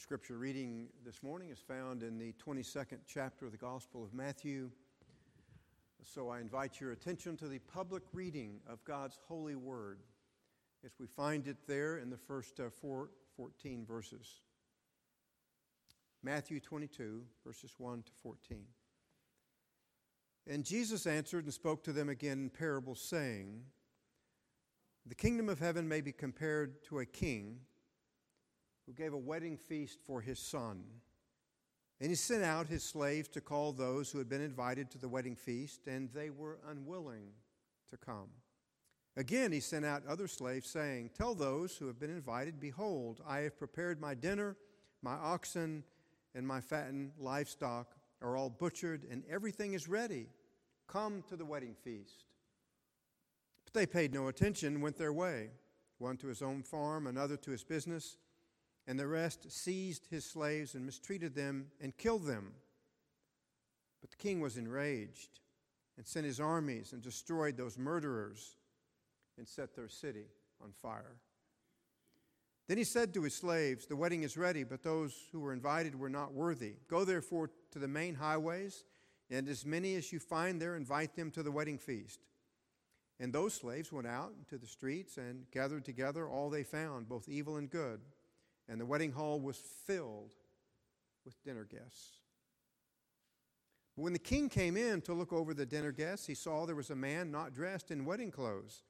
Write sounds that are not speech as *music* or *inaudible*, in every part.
scripture reading this morning is found in the 22nd chapter of the Gospel of Matthew. So I invite your attention to the public reading of God's holy word as we find it there in the first uh, four, 14 verses. Matthew 22, verses 1 to 14. And Jesus answered and spoke to them again in parables, saying, The kingdom of heaven may be compared to a king who gave a wedding feast for his son. And he sent out his slaves to call those who had been invited to the wedding feast, and they were unwilling to come. Again, he sent out other slaves, saying, Tell those who have been invited, Behold, I have prepared my dinner, my oxen and my fattened livestock are all butchered, and everything is ready. Come to the wedding feast. But they paid no attention, went their way, one to his own farm, another to his business and the rest seized his slaves and mistreated them and killed them. But the king was enraged and sent his armies and destroyed those murderers and set their city on fire. Then he said to his slaves, The wedding is ready, but those who were invited were not worthy. Go therefore to the main highways, and as many as you find there, invite them to the wedding feast. And those slaves went out into the streets and gathered together all they found, both evil and good and the wedding hall was filled with dinner guests. But when the king came in to look over the dinner guests, he saw there was a man not dressed in wedding clothes.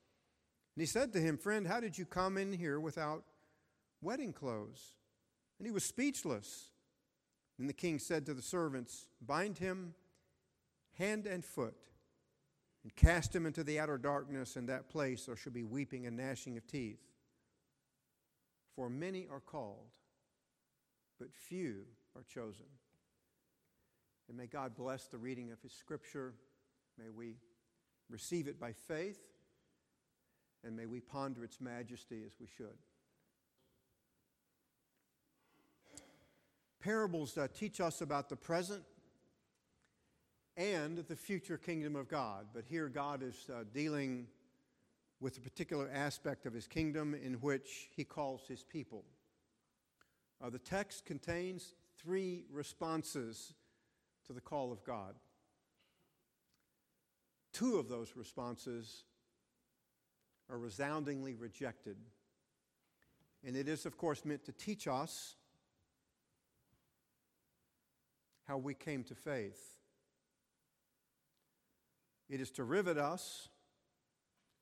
And he said to him, Friend, how did you come in here without wedding clothes? And he was speechless. And the king said to the servants, Bind him hand and foot, and cast him into the outer darkness. In that place there shall be weeping and gnashing of teeth. For many are called, but few are chosen. And may God bless the reading of His Scripture. May we receive it by faith, and may we ponder its majesty as we should. Parables uh, teach us about the present and the future kingdom of God. But here, God is uh, dealing with a particular aspect of his kingdom in which he calls his people. Uh, the text contains three responses to the call of God. Two of those responses are resoundingly rejected. And it is, of course, meant to teach us how we came to faith. It is to rivet us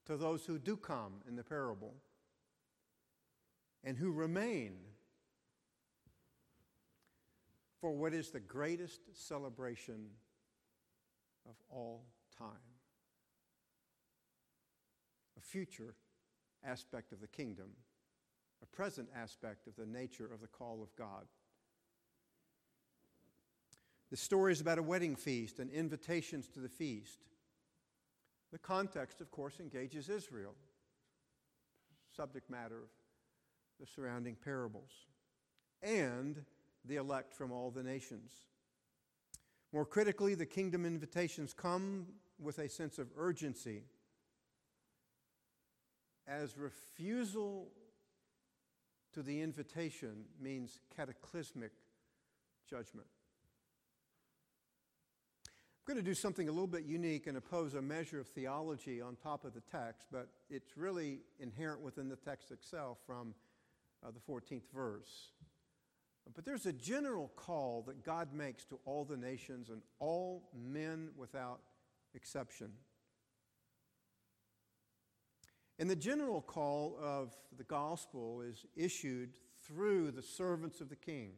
to those who do come in the parable and who remain for what is the greatest celebration of all time a future aspect of the kingdom, a present aspect of the nature of the call of God. The story is about a wedding feast and invitations to the feast. The context, of course, engages Israel, subject matter of the surrounding parables, and the elect from all the nations. More critically, the kingdom invitations come with a sense of urgency as refusal to the invitation means cataclysmic judgment going to do something a little bit unique and oppose a measure of theology on top of the text, but it's really inherent within the text itself from uh, the 14th verse. But there's a general call that God makes to all the nations and all men without exception. And the general call of the gospel is issued through the servants of the king.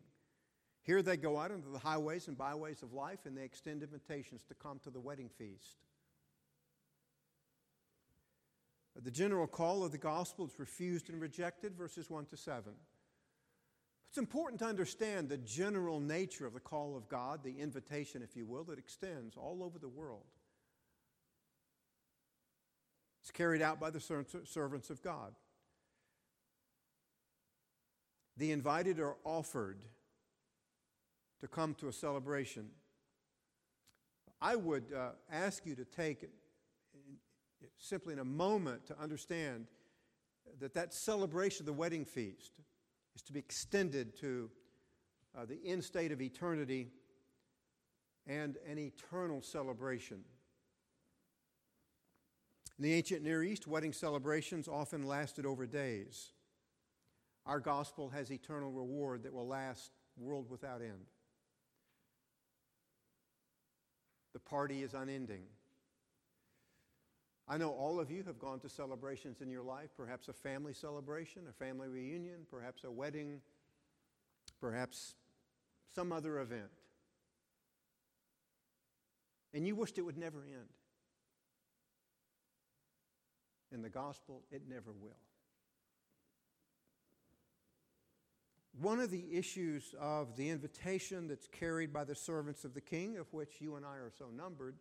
Here they go out into the highways and byways of life and they extend invitations to come to the wedding feast. The general call of the gospel is refused and rejected, verses 1 to 7. It's important to understand the general nature of the call of God, the invitation, if you will, that extends all over the world. It's carried out by the servants of God. The invited are offered to come to a celebration. I would uh, ask you to take simply in a moment to understand that that celebration of the wedding feast is to be extended to uh, the end state of eternity, and an eternal celebration. In the ancient Near East, wedding celebrations often lasted over days. Our gospel has eternal reward that will last world without end. The party is unending. I know all of you have gone to celebrations in your life, perhaps a family celebration, a family reunion, perhaps a wedding, perhaps some other event. And you wished it would never end. In the gospel, it never will. One of the issues of the invitation that's carried by the servants of the king, of which you and I are so numbered,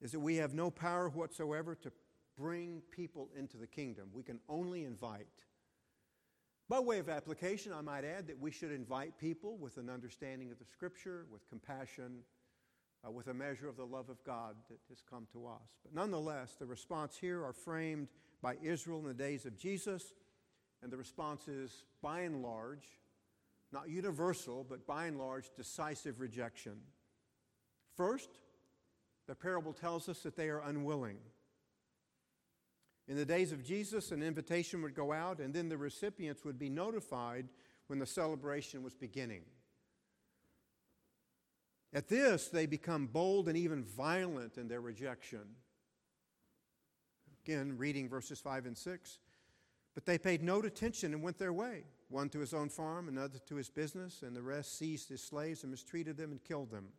is that we have no power whatsoever to bring people into the kingdom. We can only invite. By way of application, I might add that we should invite people with an understanding of the Scripture, with compassion, uh, with a measure of the love of God that has come to us. But nonetheless, the response here are framed by Israel in the days of Jesus, and the response is, by and large, not universal, but by and large, decisive rejection. First, the parable tells us that they are unwilling. In the days of Jesus, an invitation would go out, and then the recipients would be notified when the celebration was beginning. At this, they become bold and even violent in their rejection. Again, reading verses 5 and 6. But they paid no attention and went their way, one to his own farm, another to his business, and the rest seized his slaves and mistreated them and killed them.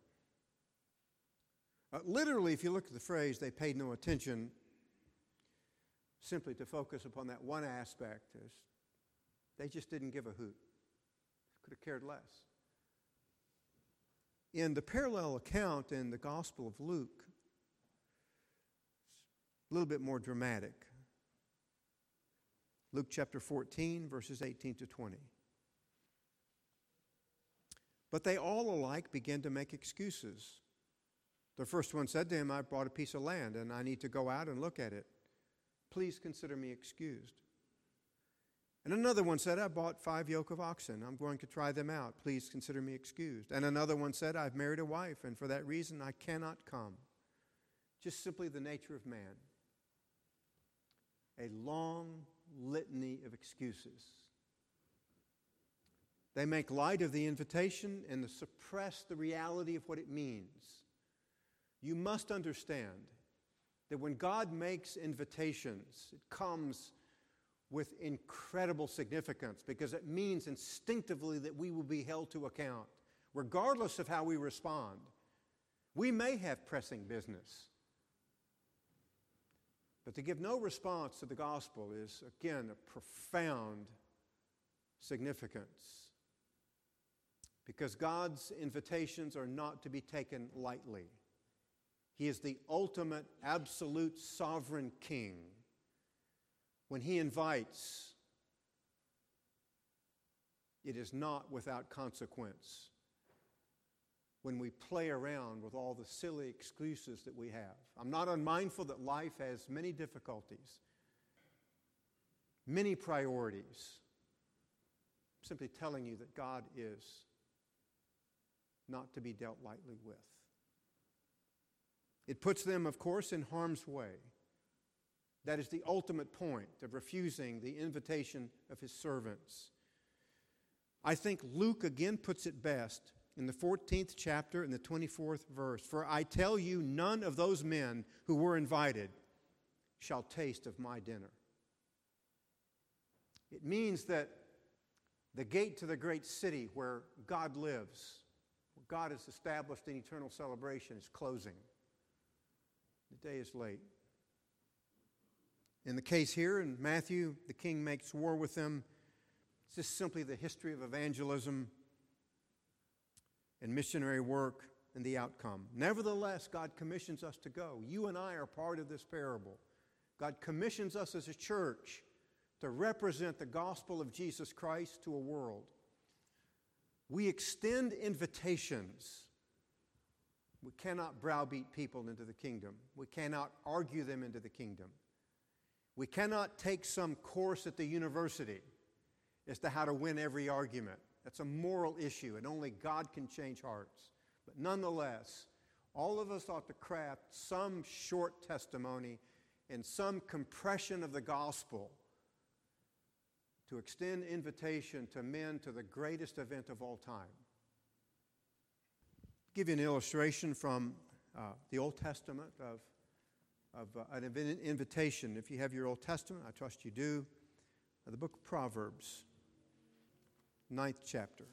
Uh, literally, if you look at the phrase, they paid no attention, simply to focus upon that one aspect is they just didn't give a hoot. Could have cared less. In the parallel account in the Gospel of Luke, a little bit more dramatic. Luke chapter 14, verses 18 to 20. But they all alike began to make excuses. The first one said to him, I bought a piece of land and I need to go out and look at it. Please consider me excused. And another one said, I bought five yoke of oxen. I'm going to try them out. Please consider me excused. And another one said, I've married a wife, and for that reason I cannot come. Just simply the nature of man. A long litany of excuses. They make light of the invitation and suppress the reality of what it means you must understand that when God makes invitations, it comes with incredible significance because it means instinctively that we will be held to account, regardless of how we respond. We may have pressing business. But to give no response to the gospel is, again, a profound significance. Because God's invitations are not to be taken lightly. He is the ultimate, absolute sovereign king. When he invites, it is not without consequence. When we play around with all the silly excuses that we have, I'm not unmindful that life has many difficulties, many priorities. I'm simply telling you that God is not to be dealt lightly with. It puts them, of course, in harm's way. That is the ultimate point of refusing the invitation of his servants. I think Luke again puts it best in the 14th chapter in the 24th verse. For I tell you, none of those men who were invited shall taste of my dinner. It means that the gate to the great city where God lives, where God has established an eternal celebration, is closing. The day is late. In the case here in Matthew, the king makes war with them. It's just simply the history of evangelism and missionary work and the outcome. Nevertheless, God commissions us to go. You and I are part of this parable. God commissions us as a church to represent the gospel of Jesus Christ to a world. We extend invitations we cannot browbeat people into the kingdom. We cannot argue them into the kingdom. We cannot take some course at the university as to how to win every argument. That's a moral issue, and only God can change hearts. But nonetheless, all of us ought to craft some short testimony and some compression of the gospel to extend invitation to men to the greatest event of all time. I'll give you an illustration from uh, the Old Testament of, of uh, an invitation. If you have your Old Testament, I trust you do, uh, the book of Proverbs, ninth chapter.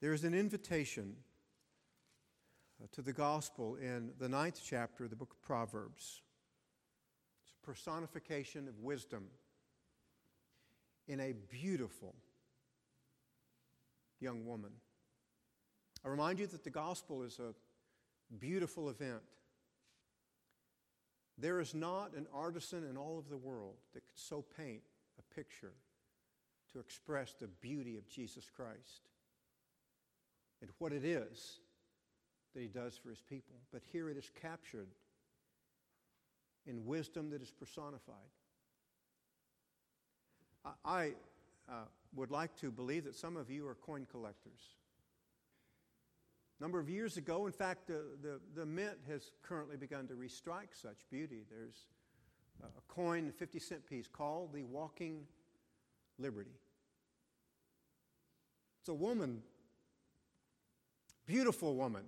There is an invitation uh, to the gospel in the ninth chapter of the book of Proverbs. It's a personification of wisdom in a beautiful young woman. I remind you that the gospel is a beautiful event. There is not an artisan in all of the world that could so paint a picture to express the beauty of Jesus Christ and what it is that he does for his people. But here it is captured in wisdom that is personified. I uh, would like to believe that some of you are coin collectors. A number of years ago, in fact, the, the, the mint has currently begun to restrike such beauty. There's a coin, a 50 cent piece, called the Walking Liberty. It's a woman, beautiful woman.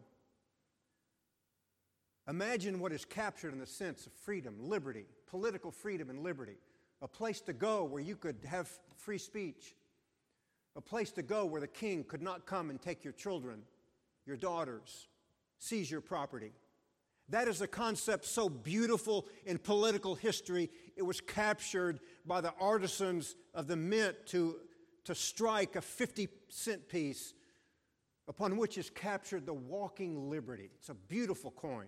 Imagine what is captured in the sense of freedom, liberty, political freedom and liberty a place to go where you could have free speech, a place to go where the king could not come and take your children, your daughters, seize your property. That is a concept so beautiful in political history. It was captured by the artisans of the mint to, to strike a 50 cent piece upon which is captured the walking liberty. It's a beautiful coin.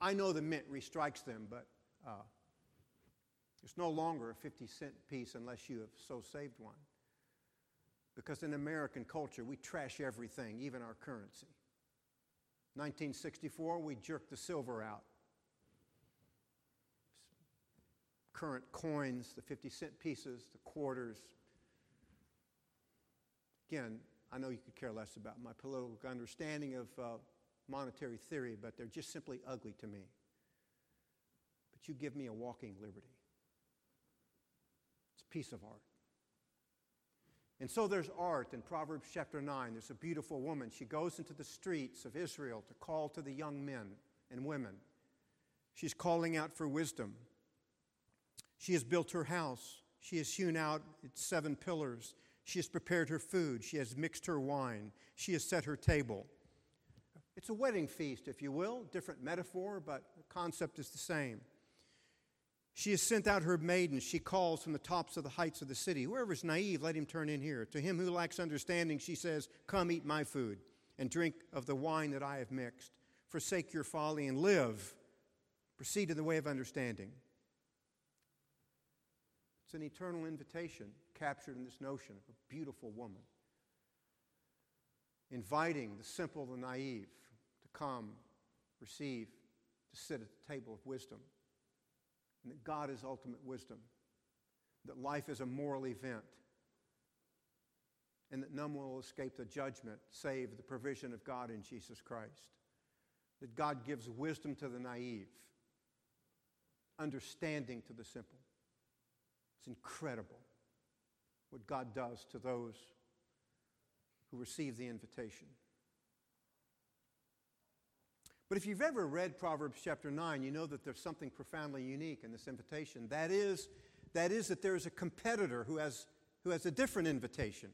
I know the mint restrikes them, but uh, it's no longer a 50 cent piece unless you have so saved one. Because in American culture, we trash everything, even our currency. 1964, we jerked the silver out. Current coins, the 50 cent pieces, the quarters. Again, I know you could care less about my political understanding of uh, monetary theory, but they're just simply ugly to me but you give me a walking liberty. It's a piece of art. And so there's art in Proverbs chapter 9. There's a beautiful woman. She goes into the streets of Israel to call to the young men and women. She's calling out for wisdom. She has built her house. She has hewn out its seven pillars. She has prepared her food. She has mixed her wine. She has set her table. It's a wedding feast, if you will, different metaphor, but the concept is the same. She has sent out her maidens. She calls from the tops of the heights of the city. Whoever is naive, let him turn in here. To him who lacks understanding, she says, Come eat my food and drink of the wine that I have mixed. Forsake your folly and live. Proceed in the way of understanding. It's an eternal invitation captured in this notion of a beautiful woman, inviting the simple, the naive to come, receive, to sit at the table of wisdom and that God is ultimate wisdom, that life is a moral event, and that none will escape the judgment save the provision of God in Jesus Christ. That God gives wisdom to the naive, understanding to the simple. It's incredible what God does to those who receive the invitation. But if you've ever read Proverbs chapter 9, you know that there's something profoundly unique in this invitation. That is, that is that there is a competitor who has, who has a different invitation.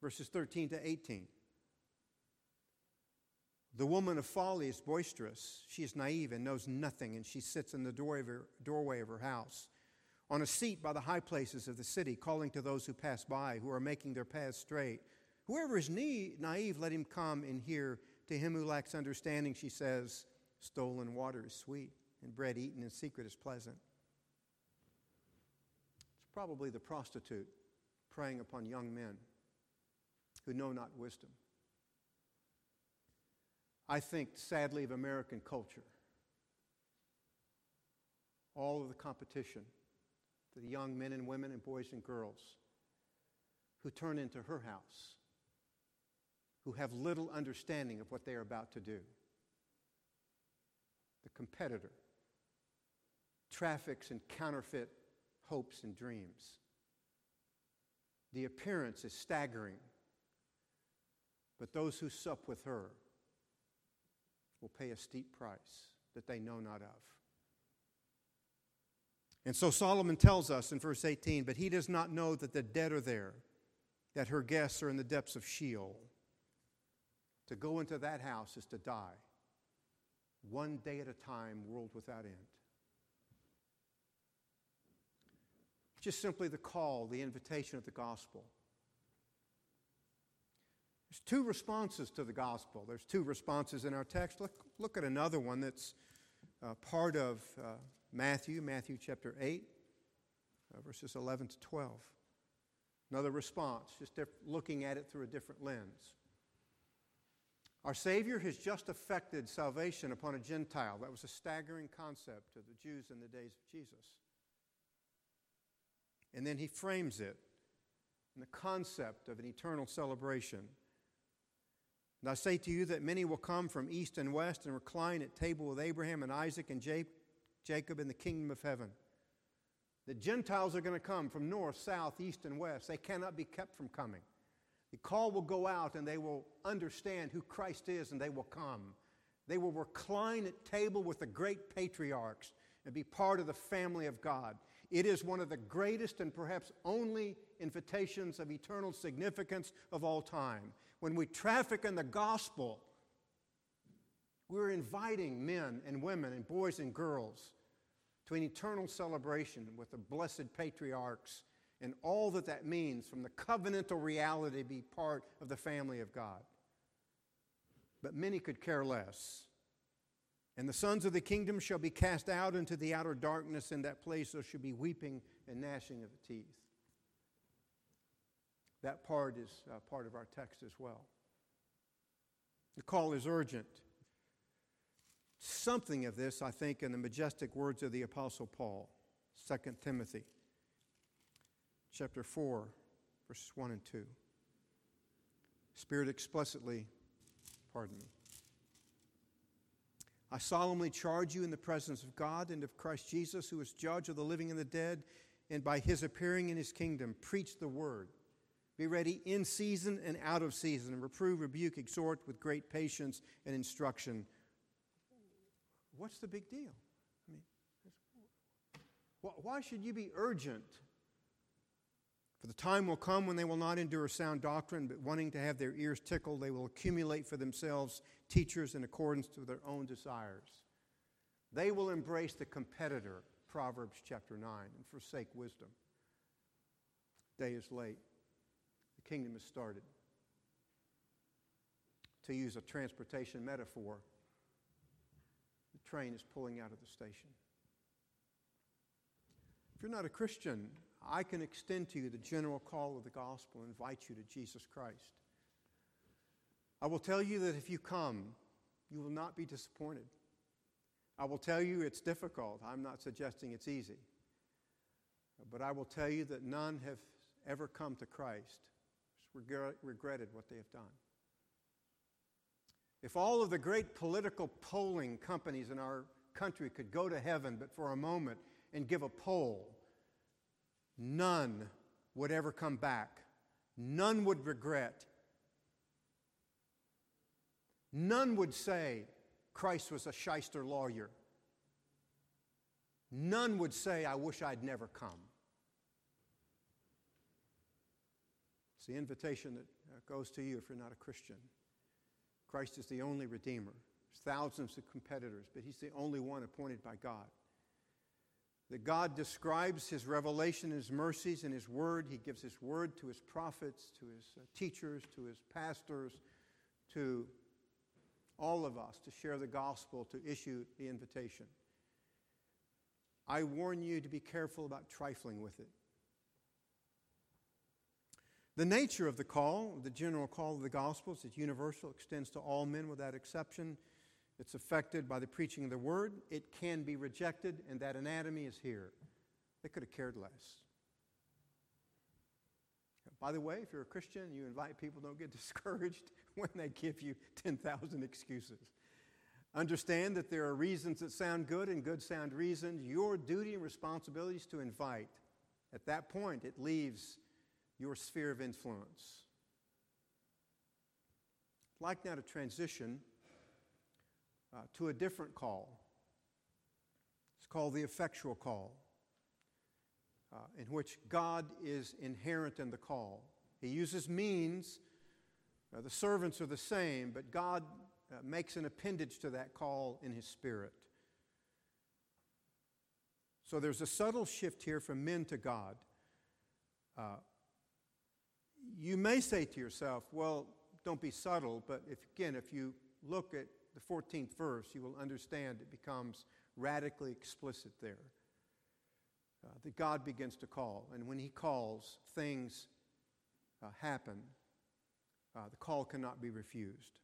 Verses 13 to 18. The woman of folly is boisterous. She is naive and knows nothing, and she sits in the doorway of, her, doorway of her house, on a seat by the high places of the city, calling to those who pass by, who are making their paths straight. Whoever is naive, let him come and hear to him who lacks understanding, she says, stolen water is sweet, and bread eaten in secret is pleasant. It's probably the prostitute preying upon young men who know not wisdom. I think, sadly, of American culture. All of the competition, to the young men and women and boys and girls who turn into her house, who have little understanding of what they are about to do. The competitor traffics in counterfeit hopes and dreams. The appearance is staggering, but those who sup with her will pay a steep price that they know not of. And so Solomon tells us in verse 18, but he does not know that the dead are there, that her guests are in the depths of Sheol. To go into that house is to die, one day at a time, world without end. Just simply the call, the invitation of the gospel. There's two responses to the gospel. There's two responses in our text. Look, look at another one that's uh, part of uh, Matthew, Matthew chapter 8, uh, verses 11 to 12. Another response, just looking at it through a different lens. Our Savior has just effected salvation upon a Gentile. That was a staggering concept to the Jews in the days of Jesus. And then he frames it in the concept of an eternal celebration. And I say to you that many will come from east and west and recline at table with Abraham and Isaac and Jacob in the kingdom of heaven. The Gentiles are going to come from north, south, east, and west. They cannot be kept from coming. The call will go out and they will understand who Christ is and they will come. They will recline at table with the great patriarchs and be part of the family of God. It is one of the greatest and perhaps only invitations of eternal significance of all time. When we traffic in the gospel, we're inviting men and women and boys and girls to an eternal celebration with the blessed patriarchs and all that that means from the covenantal reality to be part of the family of God. But many could care less. And the sons of the kingdom shall be cast out into the outer darkness. In that place there shall be weeping and gnashing of the teeth. That part is uh, part of our text as well. The call is urgent. Something of this, I think, in the majestic words of the Apostle Paul, 2 Timothy chapter 4, verses 1 and 2. Spirit explicitly, pardon me. I solemnly charge you in the presence of God and of Christ Jesus, who is judge of the living and the dead, and by his appearing in his kingdom, preach the word. Be ready in season and out of season, and reprove, rebuke, exhort with great patience and instruction. What's the big deal? I mean, why should you be urgent? For the time will come when they will not endure sound doctrine, but wanting to have their ears tickled, they will accumulate for themselves teachers in accordance to their own desires. They will embrace the competitor, Proverbs chapter 9, and forsake wisdom. Day is late. The kingdom has started. To use a transportation metaphor, train is pulling out of the station. If you're not a Christian, I can extend to you the general call of the gospel and invite you to Jesus Christ. I will tell you that if you come, you will not be disappointed. I will tell you it's difficult. I'm not suggesting it's easy. But I will tell you that none have ever come to Christ, regretted what they have done. If all of the great political polling companies in our country could go to heaven but for a moment and give a poll, none would ever come back. None would regret None would say Christ was a shyster lawyer. None would say, I wish I'd never come. It's the invitation that uh, goes to you if you're not a Christian. Christ is the only Redeemer. There's thousands of competitors, but He's the only one appointed by God. That God describes His revelation, His mercies, and His Word. He gives His Word to His prophets, to His uh, teachers, to His pastors, to all of us, to share the gospel, to issue the invitation. I warn you to be careful about trifling with it. The nature of the call, the general call of the gospel, is universal, extends to all men without exception. It's affected by the preaching of the word. It can be rejected, and that anatomy is here. They could have cared less. By the way, if you're a Christian, you invite people, don't get *laughs* discouraged when they give you 10,000 excuses. Understand that there are reasons that sound good and good sound reasons. Your duty and responsibility is to invite. At that point, it leaves your sphere of influence. I'd like now to transition uh, to a different call. It's called the effectual call, uh, in which God is inherent in the call. He uses means, uh, the servants are the same, but God uh, makes an appendage to that call in His Spirit. So there's a subtle shift here from men to God. Uh, you may say to yourself, well, don't be subtle, but if, again, if you look at the 14th verse, you will understand it becomes radically explicit there. Uh, that God begins to call, and when He calls, things uh, happen. Uh, the call cannot be refused.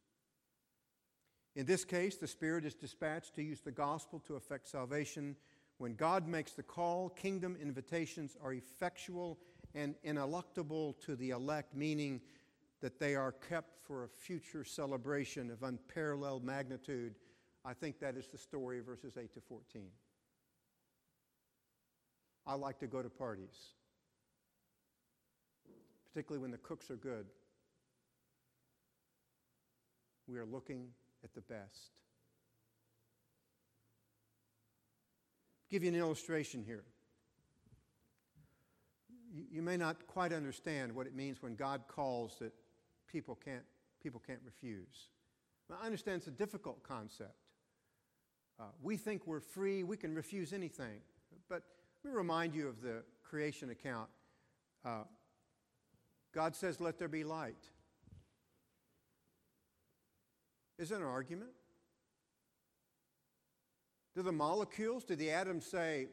In this case, the Spirit is dispatched to use the gospel to effect salvation. When God makes the call, kingdom invitations are effectual and ineluctable to the elect, meaning that they are kept for a future celebration of unparalleled magnitude. I think that is the story of verses 8 to 14. I like to go to parties, particularly when the cooks are good. We are looking at the best. give you an illustration here. You, may not quite understand what it means when God calls that people can't, people can't refuse. I understand it's a difficult concept. Uh, we think we're free, we can refuse anything. But let me remind you of the creation account. Uh, God says, Let there be light. Is it an argument? Do the molecules, do the atoms say,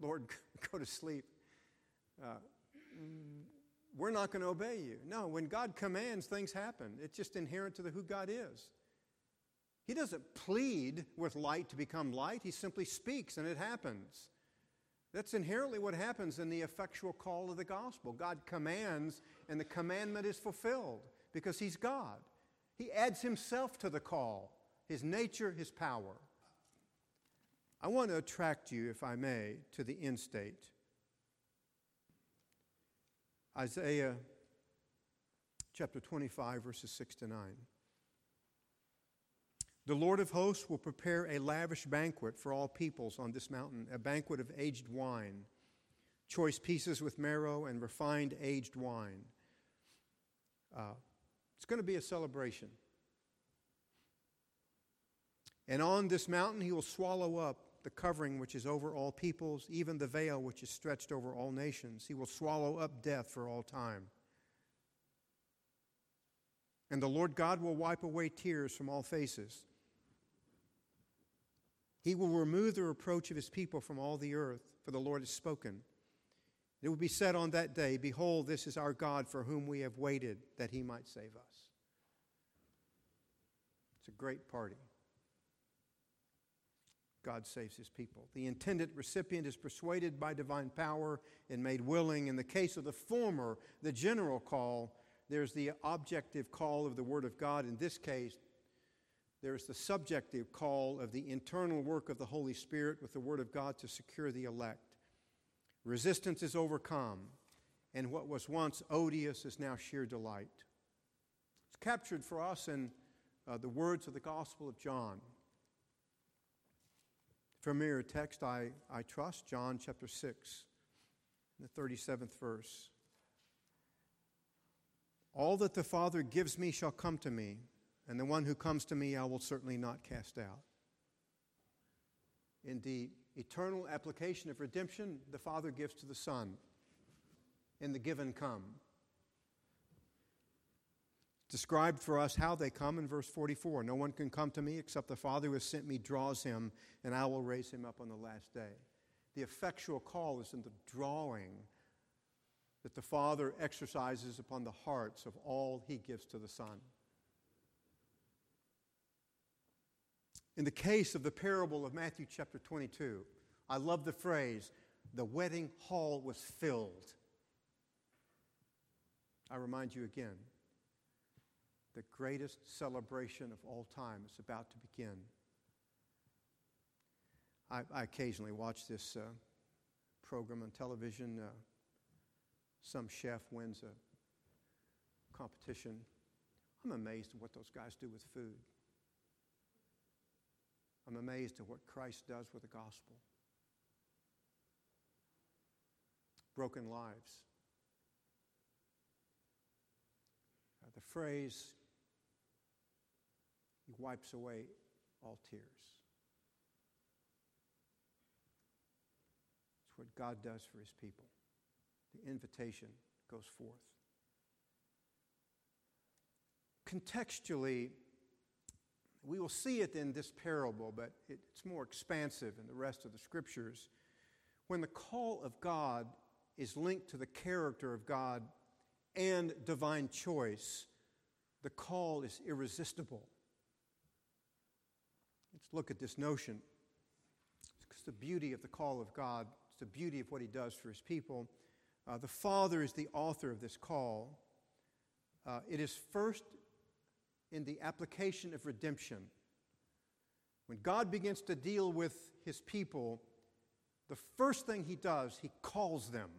Lord, *laughs* go to sleep? Uh, we're not going to obey you. No, when God commands, things happen. It's just inherent to the, who God is. He doesn't plead with light to become light, He simply speaks and it happens. That's inherently what happens in the effectual call of the gospel. God commands, and the commandment is fulfilled because He's God. He adds Himself to the call, His nature, His power. I want to attract you, if I may, to the end state. Isaiah chapter 25, verses 6 to 9. The Lord of hosts will prepare a lavish banquet for all peoples on this mountain, a banquet of aged wine, choice pieces with marrow, and refined aged wine. Uh, it's going to be a celebration. And on this mountain, he will swallow up the covering which is over all peoples, even the veil which is stretched over all nations. He will swallow up death for all time. And the Lord God will wipe away tears from all faces. He will remove the reproach of his people from all the earth, for the Lord has spoken. It will be said on that day, Behold, this is our God for whom we have waited that he might save us. It's a great party. God saves his people. The intended recipient is persuaded by divine power and made willing. In the case of the former, the general call, there's the objective call of the Word of God. In this case, there's the subjective call of the internal work of the Holy Spirit with the Word of God to secure the elect. Resistance is overcome, and what was once odious is now sheer delight. It's captured for us in uh, the words of the Gospel of John. Familiar text, I, I trust, John chapter 6, the 37th verse. All that the Father gives me shall come to me, and the one who comes to me I will certainly not cast out. In the eternal application of redemption, the Father gives to the Son. In the given come described for us how they come in verse 44. No one can come to me except the Father who has sent me draws him, and I will raise him up on the last day. The effectual call is in the drawing that the Father exercises upon the hearts of all he gives to the Son. In the case of the parable of Matthew chapter 22, I love the phrase, The wedding hall was filled. I remind you again the greatest celebration of all time is about to begin. I, I occasionally watch this uh, program on television. Uh, some chef wins a competition. I'm amazed at what those guys do with food. I'm amazed at what Christ does with the gospel. Broken lives. Uh, the phrase, He wipes away all tears. It's what God does for His people. The invitation goes forth. Contextually, we will see it in this parable, but it's more expansive in the rest of the scriptures. When the call of God is linked to the character of God and divine choice, the call is irresistible. Let's look at this notion. It's the beauty of the call of God, it's the beauty of what He does for His people. Uh, the Father is the author of this call. Uh, it is first in the application of redemption. When God begins to deal with his people, the first thing he does, he calls them.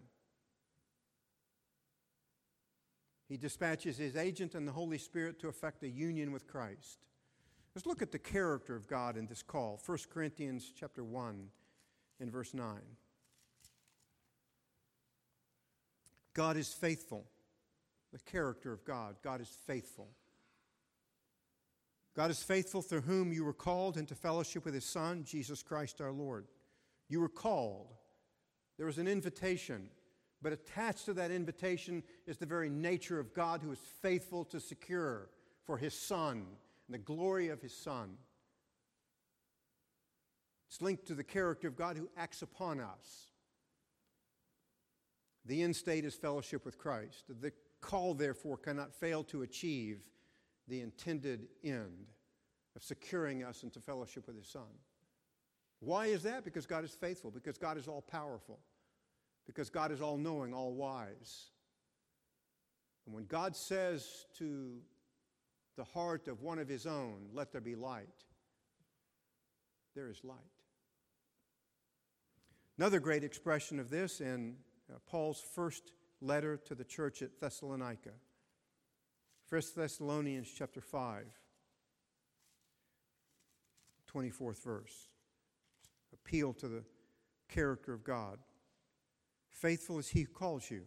He dispatches his agent and the Holy Spirit to effect a union with Christ. Let's look at the character of God in this call. 1 Corinthians chapter 1 and verse 9. God is faithful. The character of God. God is faithful. God is faithful through whom you were called into fellowship with his Son, Jesus Christ our Lord. You were called. There was an invitation, but attached to that invitation is the very nature of God who is faithful to secure for his Son the glory of his Son. It's linked to the character of God who acts upon us. The end state is fellowship with Christ. The call, therefore, cannot fail to achieve the intended end of securing us into fellowship with His Son. Why is that? Because God is faithful, because God is all powerful, because God is all knowing, all wise. And when God says to the heart of one of His own, let there be light, there is light. Another great expression of this in uh, Paul's first letter to the church at Thessalonica. 1 Thessalonians chapter 5, 24th verse. Appeal to the character of God. Faithful as he calls you.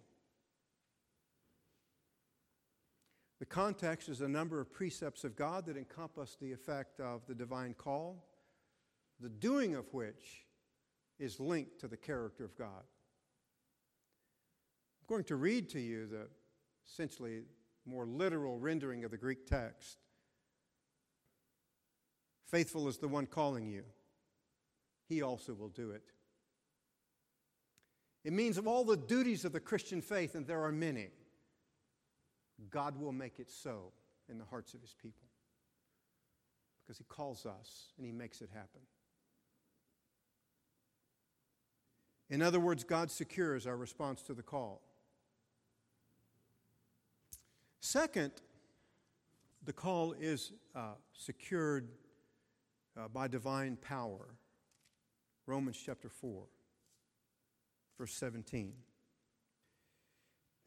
The context is a number of precepts of God that encompass the effect of the divine call, the doing of which is linked to the character of God. I'm going to read to you the essentially more literal rendering of the Greek text. Faithful is the one calling you, he also will do it. It means of all the duties of the Christian faith, and there are many, God will make it so in the hearts of his people. Because he calls us and he makes it happen. In other words, God secures our response to the call. Second, the call is uh, secured uh, by divine power. Romans chapter 4, verse 17.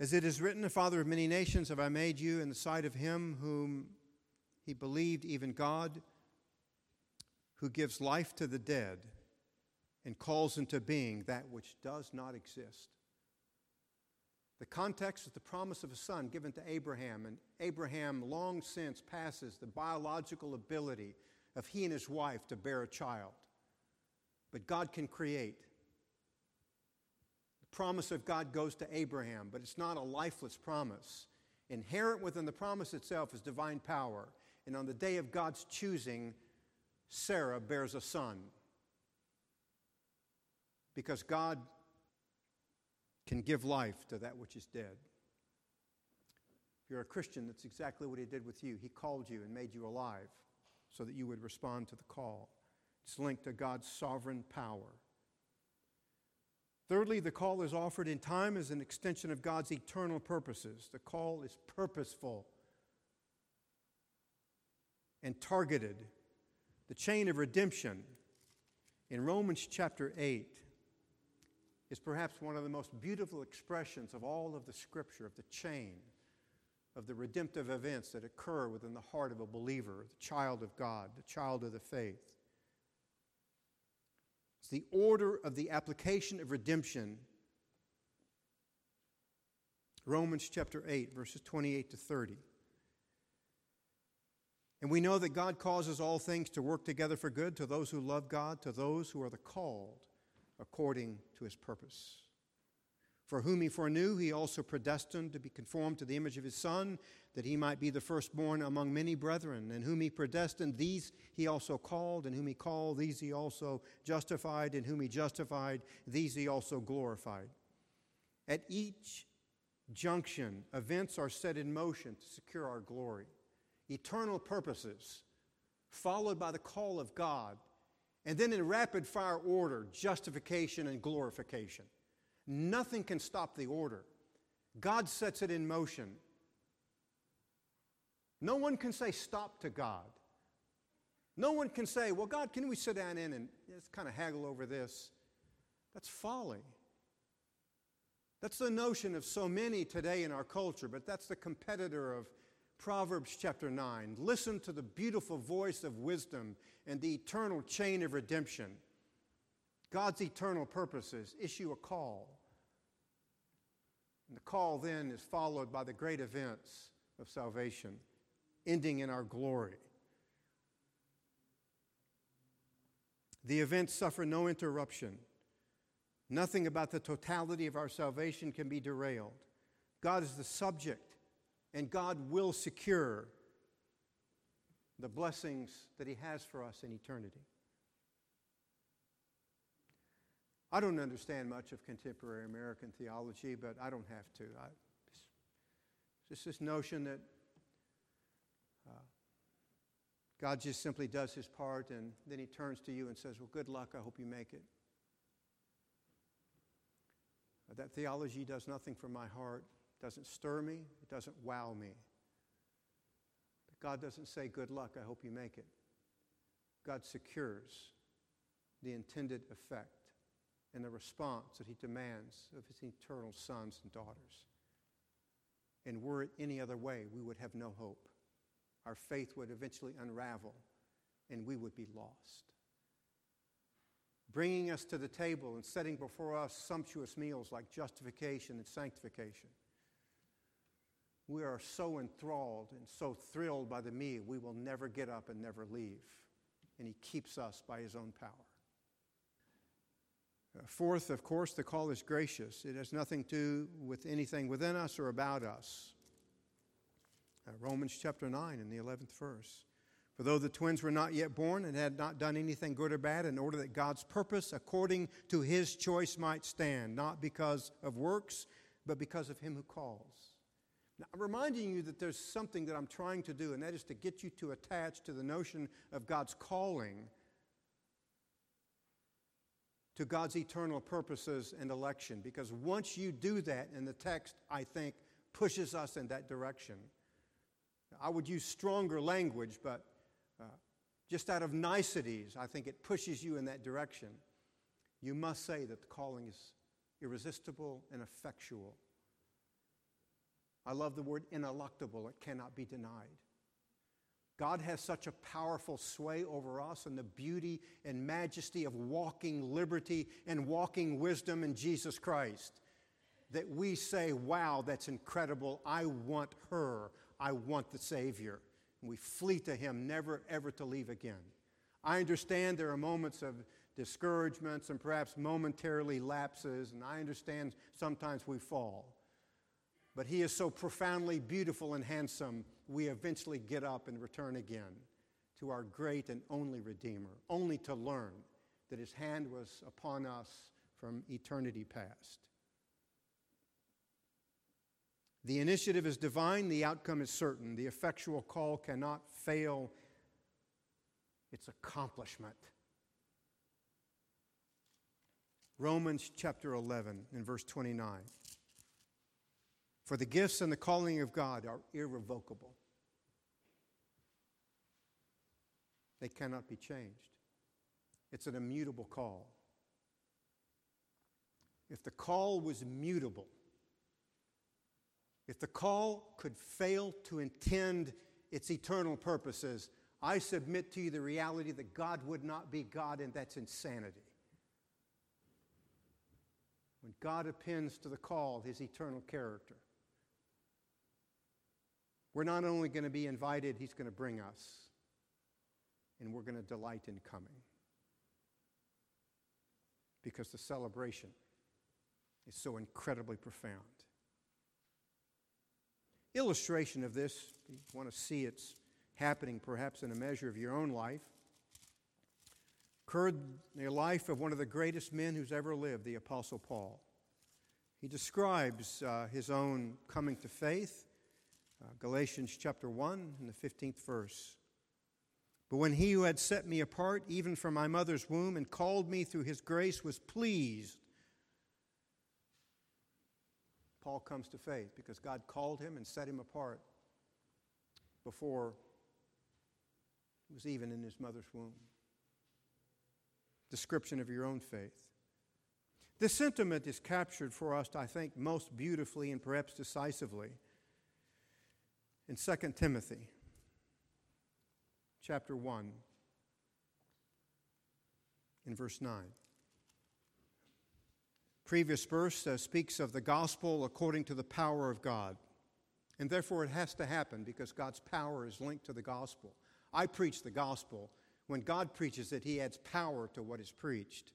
As it is written, the Father of many nations have I made you in the sight of him whom he believed, even God, who gives life to the dead and calls into being that which does not exist. The context is the promise of a son given to Abraham, and Abraham long since passes the biological ability of he and his wife to bear a child. But God can create. Promise of God goes to Abraham, but it's not a lifeless promise. Inherent within the promise itself is divine power. And on the day of God's choosing, Sarah bears a son. Because God can give life to that which is dead. If you're a Christian, that's exactly what He did with you. He called you and made you alive so that you would respond to the call. It's linked to God's sovereign power. Thirdly, the call is offered in time as an extension of God's eternal purposes. The call is purposeful and targeted. The chain of redemption in Romans chapter 8 is perhaps one of the most beautiful expressions of all of the scripture of the chain of the redemptive events that occur within the heart of a believer, the child of God, the child of the faith. It's the order of the application of redemption. Romans chapter 8, verses 28 to 30. And we know that God causes all things to work together for good to those who love God, to those who are the called according to his purpose. For whom he foreknew, he also predestined to be conformed to the image of his Son, that he might be the firstborn among many brethren. And whom he predestined, these he also called. And whom he called, these he also justified. And whom he justified, these he also glorified. At each junction, events are set in motion to secure our glory. Eternal purposes, followed by the call of God. And then in rapid fire order, justification and glorification. Nothing can stop the order. God sets it in motion. No one can say stop to God. No one can say, well, God, can we sit down in and just kind of haggle over this? That's folly. That's the notion of so many today in our culture, but that's the competitor of Proverbs chapter 9. Listen to the beautiful voice of wisdom and the eternal chain of redemption. God's eternal purposes issue a call. And the call then is followed by the great events of salvation, ending in our glory. The events suffer no interruption. Nothing about the totality of our salvation can be derailed. God is the subject, and God will secure the blessings that He has for us in eternity. I don't understand much of contemporary American theology, but I don't have to. I, it's this notion that uh, God just simply does his part and then he turns to you and says, Well, good luck. I hope you make it. Uh, that theology does nothing for my heart, it doesn't stir me, it doesn't wow me. But God doesn't say, Good luck. I hope you make it. God secures the intended effect and the response that he demands of his eternal sons and daughters. And were it any other way, we would have no hope. Our faith would eventually unravel and we would be lost. Bringing us to the table and setting before us sumptuous meals like justification and sanctification. We are so enthralled and so thrilled by the meal, we will never get up and never leave. And He keeps us by His own power. Fourth, of course, the call is gracious. It has nothing to do with anything within us or about us. Uh, Romans chapter 9 in the 11th verse. For though the twins were not yet born and had not done anything good or bad, in order that God's purpose according to his choice might stand, not because of works, but because of him who calls. Now, I'm reminding you that there's something that I'm trying to do, and that is to get you to attach to the notion of God's calling to God's eternal purposes and election. Because once you do that, and the text, I think, pushes us in that direction. I would use stronger language, but uh, just out of niceties, I think it pushes you in that direction. You must say that the calling is irresistible and effectual. I love the word ineluctable, it cannot be denied. God has such a powerful sway over us and the beauty and majesty of walking liberty and walking wisdom in Jesus Christ that we say, wow, that's incredible. I want her. I want the Savior. And we flee to Him, never ever to leave again. I understand there are moments of discouragements and perhaps momentarily lapses, and I understand sometimes we fall. But He is so profoundly beautiful and handsome we eventually get up and return again to our great and only Redeemer, only to learn that his hand was upon us from eternity past. The initiative is divine, the outcome is certain. The effectual call cannot fail its accomplishment. Romans chapter 11 and verse 29. For the gifts and the calling of God are irrevocable, they cannot be changed. It's an immutable call. If the call was mutable, if the call could fail to intend its eternal purposes, I submit to you the reality that God would not be God, and that's insanity. When God appends to the call his eternal character, we're not only going to be invited, he's going to bring us, and we're going to delight in coming. Because the celebration is so incredibly profound. Illustration of this, if you want to see it's happening perhaps in a measure of your own life, occurred in the life of one of the greatest men who's ever lived, the Apostle Paul. He describes uh, his own coming to faith, uh, Galatians chapter 1 and the 15th verse. But when he who had set me apart, even from my mother's womb, and called me through his grace, was pleased. Paul comes to faith because God called him and set him apart before he was even in his mother's womb. Description of your own faith. This sentiment is captured for us, I think, most beautifully and perhaps decisively in 2 Timothy chapter 1 in verse 9. Previous verse uh, speaks of the gospel according to the power of God. And therefore, it has to happen because God's power is linked to the gospel. I preach the gospel. When God preaches it, he adds power to what is preached.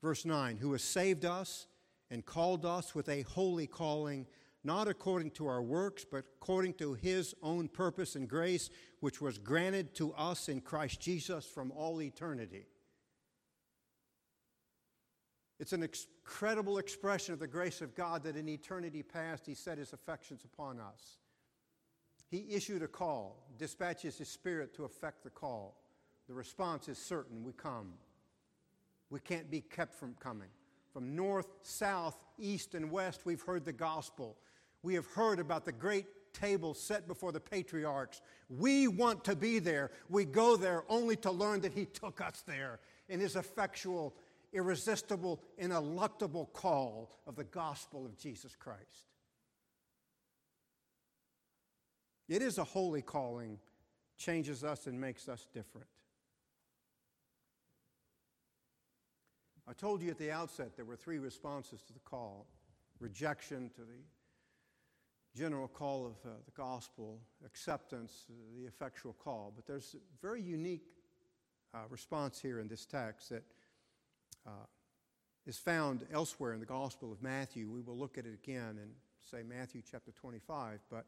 Verse 9 Who has saved us and called us with a holy calling, not according to our works, but according to his own purpose and grace, which was granted to us in Christ Jesus from all eternity. It's an incredible expression of the grace of God that in eternity past he set his affections upon us. He issued a call, dispatches his spirit to effect the call. The response is certain we come. We can't be kept from coming. From north, south, east, and west, we've heard the gospel. We have heard about the great table set before the patriarchs. We want to be there. We go there only to learn that He took us there in His effectual, irresistible, ineluctable call of the gospel of Jesus Christ. It is a holy calling, changes us and makes us different. I told you at the outset there were three responses to the call rejection to the general call of uh, the gospel, acceptance, uh, the effectual call. But there's a very unique uh, response here in this text that uh, is found elsewhere in the Gospel of Matthew. We will look at it again in, say, Matthew chapter 25. But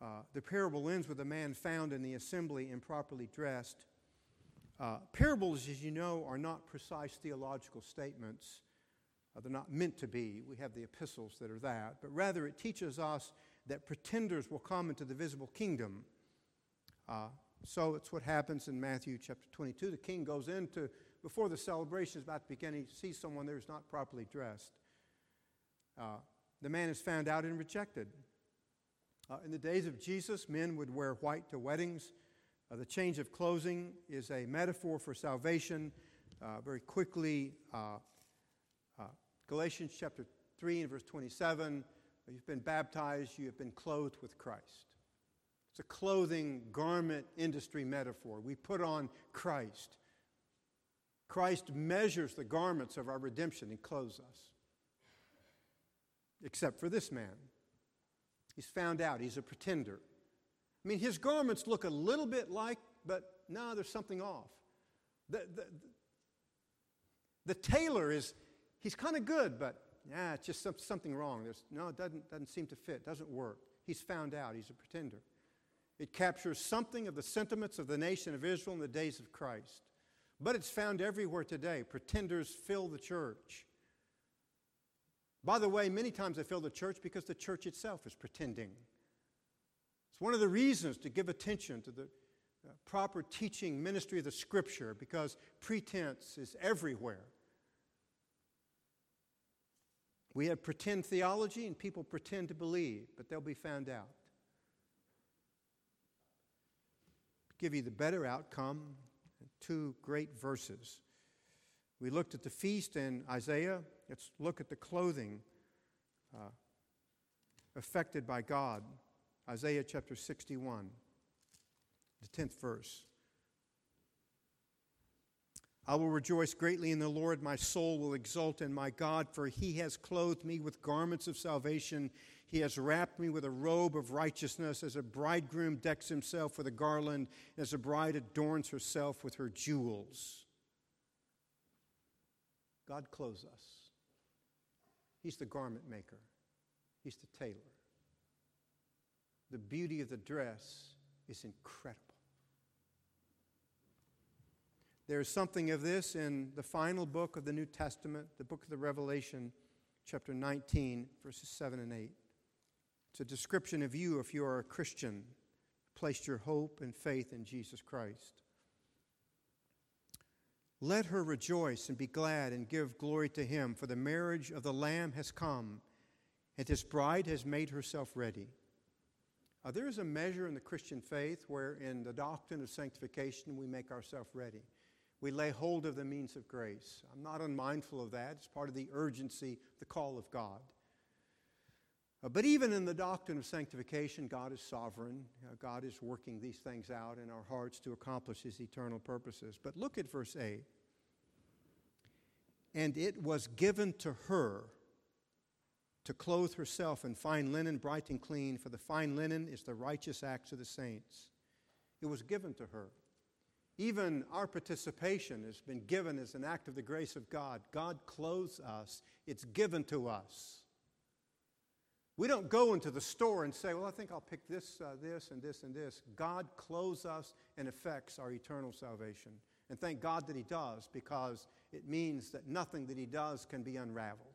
uh, the parable ends with a man found in the assembly improperly dressed uh, parables, as you know, are not precise theological statements. Uh, they're not meant to be. We have the epistles that are that. But rather, it teaches us that pretenders will come into the visible kingdom. Uh, so it's what happens in Matthew chapter 22. The king goes into, before the celebration is about to begin, he sees someone there who's not properly dressed. Uh, the man is found out and rejected. Uh, in the days of Jesus, men would wear white to weddings. Uh, the change of clothing is a metaphor for salvation. Uh, very quickly, uh, Galatians chapter 3 and verse 27 you've been baptized, you have been clothed with Christ. It's a clothing garment industry metaphor. We put on Christ. Christ measures the garments of our redemption and clothes us. Except for this man. He's found out, he's a pretender. I mean, his garments look a little bit like, but no, there's something off. The, the, the tailor is, he's kind of good, but yeah, it's just some, something wrong. There's, no, it doesn't, doesn't seem to fit, doesn't work. He's found out, he's a pretender. It captures something of the sentiments of the nation of Israel in the days of Christ. But it's found everywhere today. Pretenders fill the church. By the way, many times they fill the church because the church itself is pretending. It's one of the reasons to give attention to the uh, proper teaching ministry of the Scripture because pretense is everywhere. We have pretend theology, and people pretend to believe, but they'll be found out. Give you the better outcome, two great verses. We looked at the feast in Isaiah. Let's look at the clothing uh, affected by God. Isaiah chapter 61, the 10th verse. I will rejoice greatly in the Lord. My soul will exult in my God, for he has clothed me with garments of salvation. He has wrapped me with a robe of righteousness, as a bridegroom decks himself with a garland, as a bride adorns herself with her jewels. God clothes us. He's the garment maker, He's the tailor. The beauty of the dress is incredible. There's something of this in the final book of the New Testament, the book of the Revelation, chapter 19, verses 7 and 8. It's a description of you if you are a Christian, placed your hope and faith in Jesus Christ. Let her rejoice and be glad and give glory to him, for the marriage of the Lamb has come, and his bride has made herself ready. Uh, there is a measure in the Christian faith where, in the doctrine of sanctification, we make ourselves ready we lay hold of the means of grace. I'm not unmindful of that. It's part of the urgency, the call of God. Uh, but even in the doctrine of sanctification, God is sovereign. Uh, God is working these things out in our hearts to accomplish His eternal purposes. But look at verse 8. And it was given to her to clothe herself in fine linen, bright and clean, for the fine linen is the righteous acts of the saints. It was given to her. Even our participation has been given as an act of the grace of God. God clothes us, it's given to us. We don't go into the store and say, Well, I think I'll pick this, uh, this, and this, and this. God clothes us and affects our eternal salvation. And thank God that He does, because it means that nothing that He does can be unraveled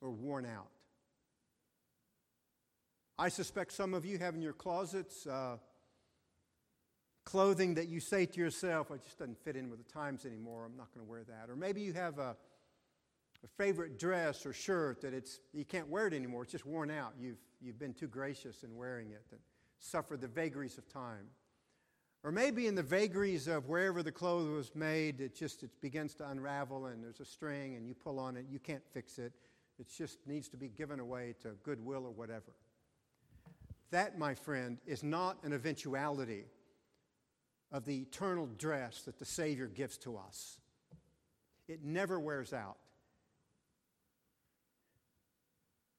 or worn out. I suspect some of you have in your closets. Uh, clothing that you say to yourself, it just doesn't fit in with the times anymore, I'm not going to wear that. Or maybe you have a, a favorite dress or shirt that it's, you can't wear it anymore, it's just worn out. You've, you've been too gracious in wearing it and suffered the vagaries of time. Or maybe in the vagaries of wherever the clothes was made, it just it begins to unravel and there's a string and you pull on it, you can't fix it. It just needs to be given away to Goodwill or whatever. That, my friend, is not an eventuality of the eternal dress that the Savior gives to us. It never wears out.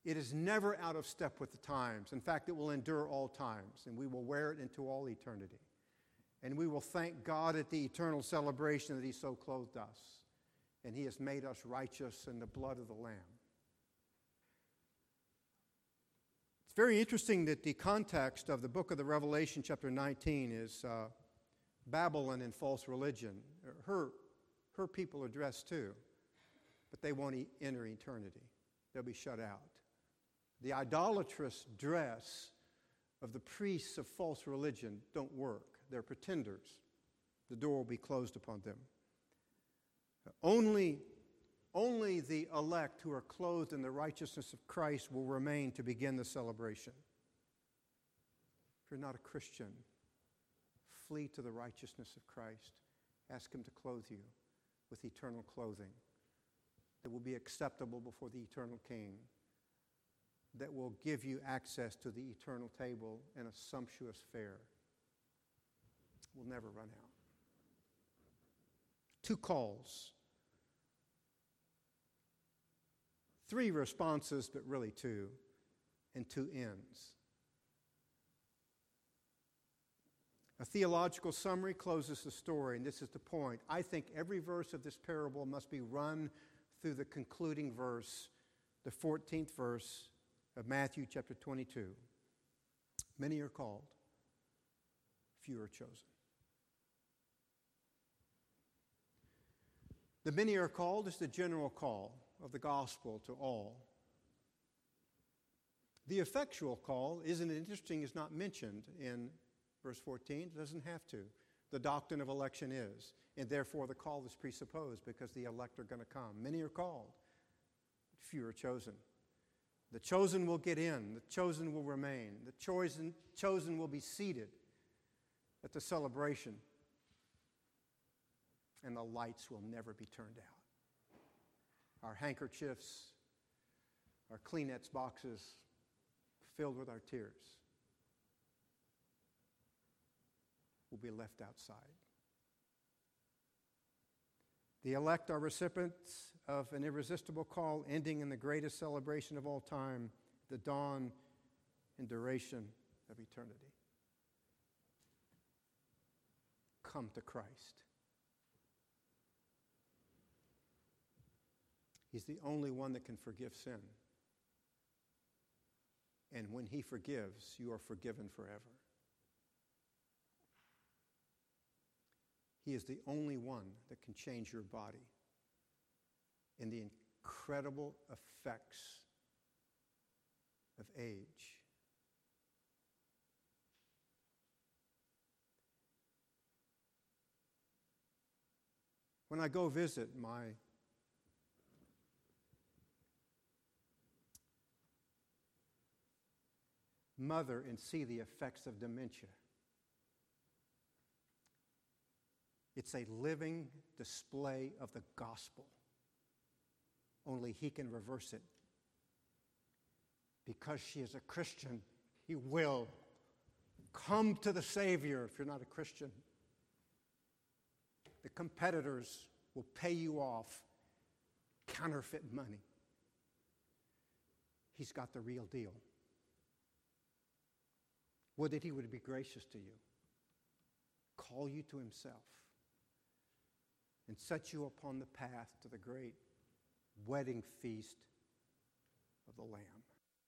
It is never out of step with the times. In fact, it will endure all times, and we will wear it into all eternity. And we will thank God at the eternal celebration that He so clothed us, and He has made us righteous in the blood of the Lamb. It's very interesting that the context of the book of the Revelation, chapter 19, is. Uh, Babylon and false religion. Her, her people are dressed too, but they won't enter eternity. They'll be shut out. The idolatrous dress of the priests of false religion don't work. They're pretenders. The door will be closed upon them. Only, only the elect who are clothed in the righteousness of Christ will remain to begin the celebration. If you're not a Christian, flee to the righteousness of Christ. Ask Him to clothe you with eternal clothing that will be acceptable before the eternal King, that will give you access to the eternal table and a sumptuous fare. Will never run out. Two calls. Three responses, but really two, and two ends. A theological summary closes the story, and this is the point. I think every verse of this parable must be run through the concluding verse, the 14th verse of Matthew chapter 22. Many are called, few are chosen. The many are called is the general call of the gospel to all. The effectual call, isn't it interesting, is not mentioned in Verse 14 doesn't have to. The doctrine of election is. And therefore, the call is presupposed because the elect are going to come. Many are called, few are chosen. The chosen will get in, the chosen will remain, the chosen, chosen will be seated at the celebration, and the lights will never be turned out. Our handkerchiefs, our Kleenex boxes filled with our tears will be left outside. The elect are recipients of an irresistible call ending in the greatest celebration of all time, the dawn and duration of eternity. Come to Christ. He's the only one that can forgive sin. And when He forgives, you are forgiven forever. He is the only one that can change your body in the incredible effects of age. When I go visit my mother and see the effects of dementia, it's a living display of the gospel. Only He can reverse it. Because she is a Christian, He will. Come to the Savior if you're not a Christian. The competitors will pay you off counterfeit money. He's got the real deal. Would that He would be gracious to you, call you to Himself, and set you upon the path to the great wedding feast of the Lamb.